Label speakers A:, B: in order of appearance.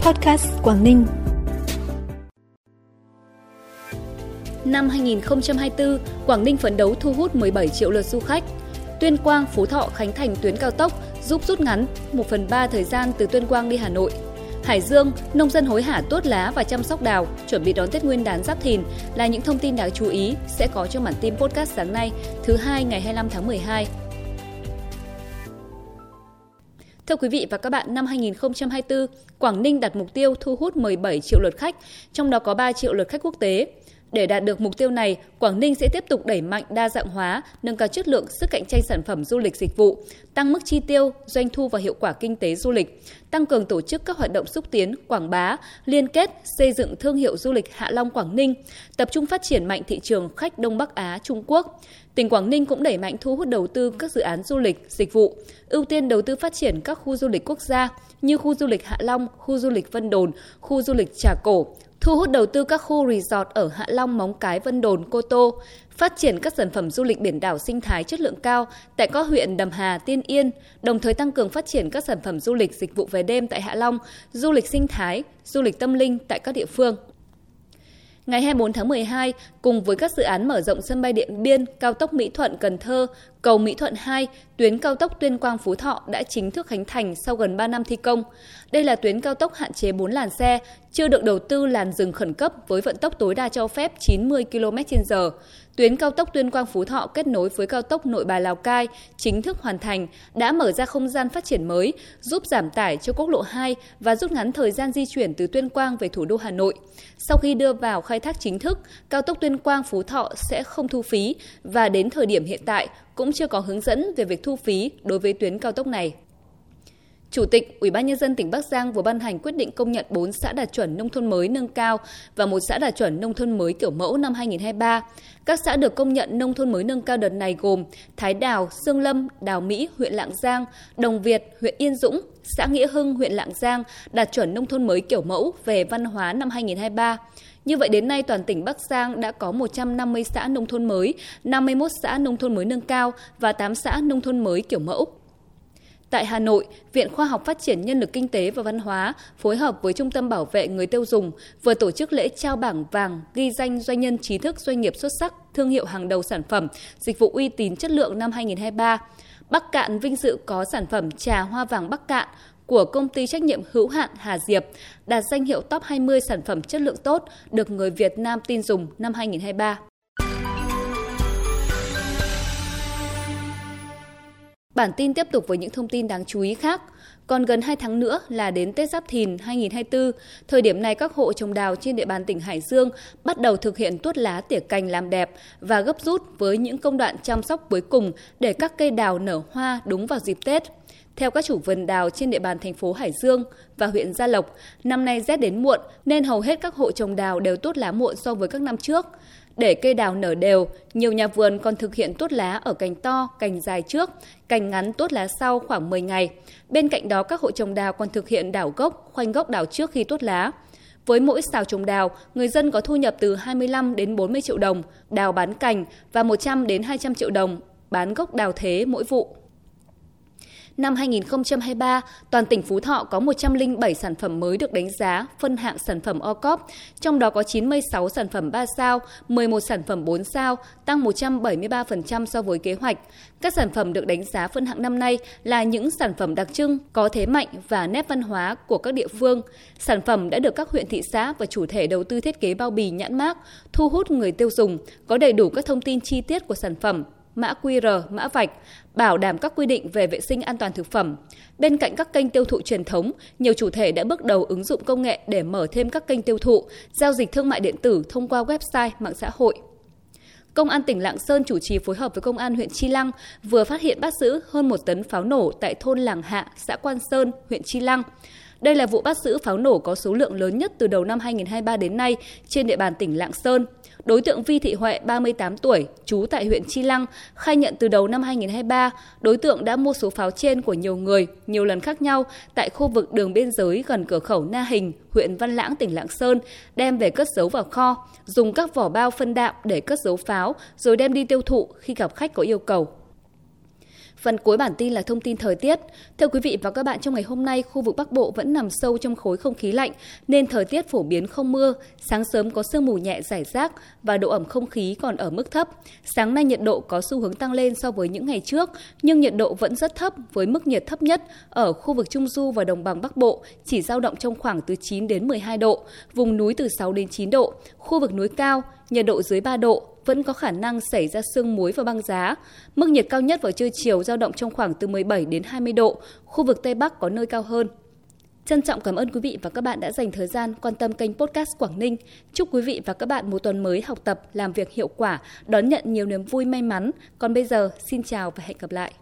A: Podcast Quảng Ninh.
B: Năm 2024, Quảng Ninh phấn đấu thu hút 17 triệu lượt du khách. Tuyên Quang, Phú Thọ khánh thành tuyến cao tốc giúp rút ngắn 1 phần 3 thời gian từ Tuyên Quang đi Hà Nội. Hải Dương, nông dân hối hả tuốt lá và chăm sóc đào, chuẩn bị đón Tết Nguyên đán Giáp Thìn là những thông tin đáng chú ý sẽ có trong bản tin podcast sáng nay, thứ hai ngày 25 tháng 12. Thưa quý vị và các bạn, năm 2024, Quảng Ninh đặt mục tiêu thu hút 17 triệu lượt khách, trong đó có 3 triệu lượt khách quốc tế. Để đạt được mục tiêu này, Quảng Ninh sẽ tiếp tục đẩy mạnh đa dạng hóa, nâng cao chất lượng sức cạnh tranh sản phẩm du lịch dịch vụ, tăng mức chi tiêu, doanh thu và hiệu quả kinh tế du lịch, tăng cường tổ chức các hoạt động xúc tiến, quảng bá, liên kết, xây dựng thương hiệu du lịch Hạ Long Quảng Ninh, tập trung phát triển mạnh thị trường khách Đông Bắc Á Trung Quốc. Tỉnh Quảng Ninh cũng đẩy mạnh thu hút đầu tư các dự án du lịch, dịch vụ, ưu tiên đầu tư phát triển các khu du lịch quốc gia như khu du lịch Hạ Long, khu du lịch Vân Đồn, khu du lịch Trà Cổ, thu hút đầu tư các khu resort ở Hạ Long, Móng Cái, Vân Đồn, Cô Tô, phát triển các sản phẩm du lịch biển đảo sinh thái chất lượng cao tại các huyện Đầm Hà, Tiên Yên, đồng thời tăng cường phát triển các sản phẩm du lịch dịch vụ về đêm tại Hạ Long, du lịch sinh thái, du lịch tâm linh tại các địa phương. Ngày 24 tháng 12, cùng với các dự án mở rộng sân bay Điện Biên, cao tốc Mỹ Thuận Cần Thơ, cầu Mỹ Thuận 2, tuyến cao tốc Tuyên Quang Phú Thọ đã chính thức khánh thành sau gần 3 năm thi công. Đây là tuyến cao tốc hạn chế 4 làn xe, chưa được đầu tư làn dừng khẩn cấp với vận tốc tối đa cho phép 90 km/h. Tuyến cao tốc Tuyên Quang Phú Thọ kết nối với cao tốc Nội Bài Lào Cai chính thức hoàn thành, đã mở ra không gian phát triển mới, giúp giảm tải cho quốc lộ 2 và rút ngắn thời gian di chuyển từ Tuyên Quang về thủ đô Hà Nội. Sau khi đưa vào khai thác chính thức, cao tốc Tuyên Quang Phú Thọ sẽ không thu phí và đến thời điểm hiện tại cũng chưa có hướng dẫn về việc thu phí đối với tuyến cao tốc này. Chủ tịch Ủy ban nhân dân tỉnh Bắc Giang vừa ban hành quyết định công nhận 4 xã đạt chuẩn nông thôn mới nâng cao và một xã đạt chuẩn nông thôn mới kiểu mẫu năm 2023. Các xã được công nhận nông thôn mới nâng cao đợt này gồm Thái Đào, Sương Lâm, Đào Mỹ, huyện Lạng Giang, Đồng Việt, huyện Yên Dũng, xã Nghĩa Hưng, huyện Lạng Giang đạt chuẩn nông thôn mới kiểu mẫu về văn hóa năm 2023. Như vậy đến nay toàn tỉnh Bắc Giang đã có 150 xã nông thôn mới, 51 xã nông thôn mới nâng cao và 8 xã nông thôn mới kiểu mẫu. Tại Hà Nội, Viện Khoa học Phát triển Nhân lực Kinh tế và Văn hóa phối hợp với Trung tâm Bảo vệ Người tiêu dùng vừa tổ chức lễ trao bảng vàng ghi danh doanh nhân trí thức doanh nghiệp xuất sắc thương hiệu hàng đầu sản phẩm, dịch vụ uy tín chất lượng năm 2023. Bắc Cạn vinh dự có sản phẩm trà hoa vàng Bắc Cạn của công ty trách nhiệm hữu hạn Hà Diệp đạt danh hiệu top 20 sản phẩm chất lượng tốt được người Việt Nam tin dùng năm 2023. Bản tin tiếp tục với những thông tin đáng chú ý khác. Còn gần 2 tháng nữa là đến Tết Giáp Thìn 2024, thời điểm này các hộ trồng đào trên địa bàn tỉnh Hải Dương bắt đầu thực hiện tuốt lá tỉa cành làm đẹp và gấp rút với những công đoạn chăm sóc cuối cùng để các cây đào nở hoa đúng vào dịp Tết. Theo các chủ vườn đào trên địa bàn thành phố Hải Dương và huyện Gia Lộc, năm nay rét đến muộn nên hầu hết các hộ trồng đào đều tốt lá muộn so với các năm trước. Để cây đào nở đều, nhiều nhà vườn còn thực hiện tuốt lá ở cành to, cành dài trước, cành ngắn tuốt lá sau khoảng 10 ngày. Bên cạnh đó, các hộ trồng đào còn thực hiện đảo gốc, khoanh gốc đào trước khi tuốt lá. Với mỗi xào trồng đào, người dân có thu nhập từ 25 đến 40 triệu đồng, đào bán cành và 100 đến 200 triệu đồng bán gốc đào thế mỗi vụ. Năm 2023, toàn tỉnh Phú Thọ có 107 sản phẩm mới được đánh giá phân hạng sản phẩm OCOP, trong đó có 96 sản phẩm 3 sao, 11 sản phẩm 4 sao, tăng 173% so với kế hoạch. Các sản phẩm được đánh giá phân hạng năm nay là những sản phẩm đặc trưng, có thế mạnh và nét văn hóa của các địa phương. Sản phẩm đã được các huyện thị xã và chủ thể đầu tư thiết kế bao bì nhãn mác, thu hút người tiêu dùng, có đầy đủ các thông tin chi tiết của sản phẩm, mã QR, mã vạch, bảo đảm các quy định về vệ sinh an toàn thực phẩm. Bên cạnh các kênh tiêu thụ truyền thống, nhiều chủ thể đã bước đầu ứng dụng công nghệ để mở thêm các kênh tiêu thụ, giao dịch thương mại điện tử thông qua website, mạng xã hội. Công an tỉnh Lạng Sơn chủ trì phối hợp với Công an huyện Chi Lăng vừa phát hiện bắt giữ hơn một tấn pháo nổ tại thôn Làng Hạ, xã Quan Sơn, huyện Chi Lăng. Đây là vụ bắt giữ pháo nổ có số lượng lớn nhất từ đầu năm 2023 đến nay trên địa bàn tỉnh Lạng Sơn. Đối tượng Vi Thị Huệ, 38 tuổi, trú tại huyện Chi Lăng, khai nhận từ đầu năm 2023, đối tượng đã mua số pháo trên của nhiều người, nhiều lần khác nhau tại khu vực đường biên giới gần cửa khẩu Na Hình, huyện Văn Lãng, tỉnh Lạng Sơn, đem về cất giấu vào kho, dùng các vỏ bao phân đạm để cất giấu pháo, rồi đem đi tiêu thụ khi gặp khách có yêu cầu. Phần cuối bản tin là thông tin thời tiết. Thưa quý vị và các bạn, trong ngày hôm nay, khu vực Bắc Bộ vẫn nằm sâu trong khối không khí lạnh nên thời tiết phổ biến không mưa, sáng sớm có sương mù nhẹ rải rác và độ ẩm không khí còn ở mức thấp. Sáng nay nhiệt độ có xu hướng tăng lên so với những ngày trước, nhưng nhiệt độ vẫn rất thấp với mức nhiệt thấp nhất ở khu vực Trung Du và Đồng bằng Bắc Bộ chỉ dao động trong khoảng từ 9 đến 12 độ, vùng núi từ 6 đến 9 độ, khu vực núi cao nhiệt độ dưới 3 độ, vẫn có khả năng xảy ra sương muối và băng giá. Mức nhiệt cao nhất vào trưa chiều giao động trong khoảng từ 17 đến 20 độ, khu vực Tây Bắc có nơi cao hơn. Trân trọng cảm ơn quý vị và các bạn đã dành thời gian quan tâm kênh Podcast Quảng Ninh. Chúc quý vị và các bạn một tuần mới học tập, làm việc hiệu quả, đón nhận nhiều niềm vui may mắn. Còn bây giờ, xin chào và hẹn gặp lại.